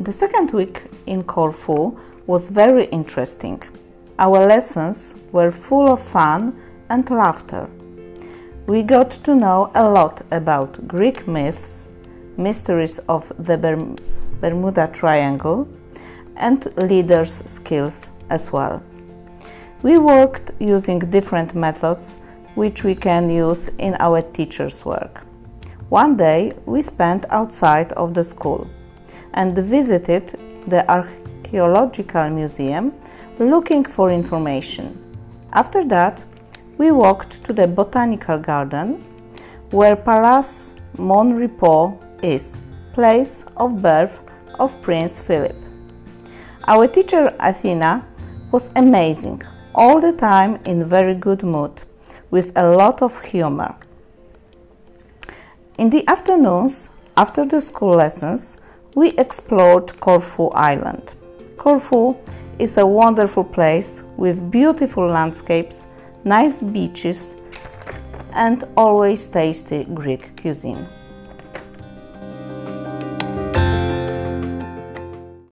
The second week in Corfu was very interesting. Our lessons were full of fun and laughter. We got to know a lot about Greek myths, mysteries of the Bermuda Triangle, and leaders' skills as well. We worked using different methods which we can use in our teacher's work. One day we spent outside of the school and visited the archaeological museum looking for information. After that, we walked to the botanical garden where Palace Mon Repos is, place of birth of Prince Philip. Our teacher Athena was amazing, all the time in very good mood, with a lot of humor. In the afternoons, after the school lessons, we explored Corfu Island. Corfu is a wonderful place with beautiful landscapes, nice beaches, and always tasty Greek cuisine.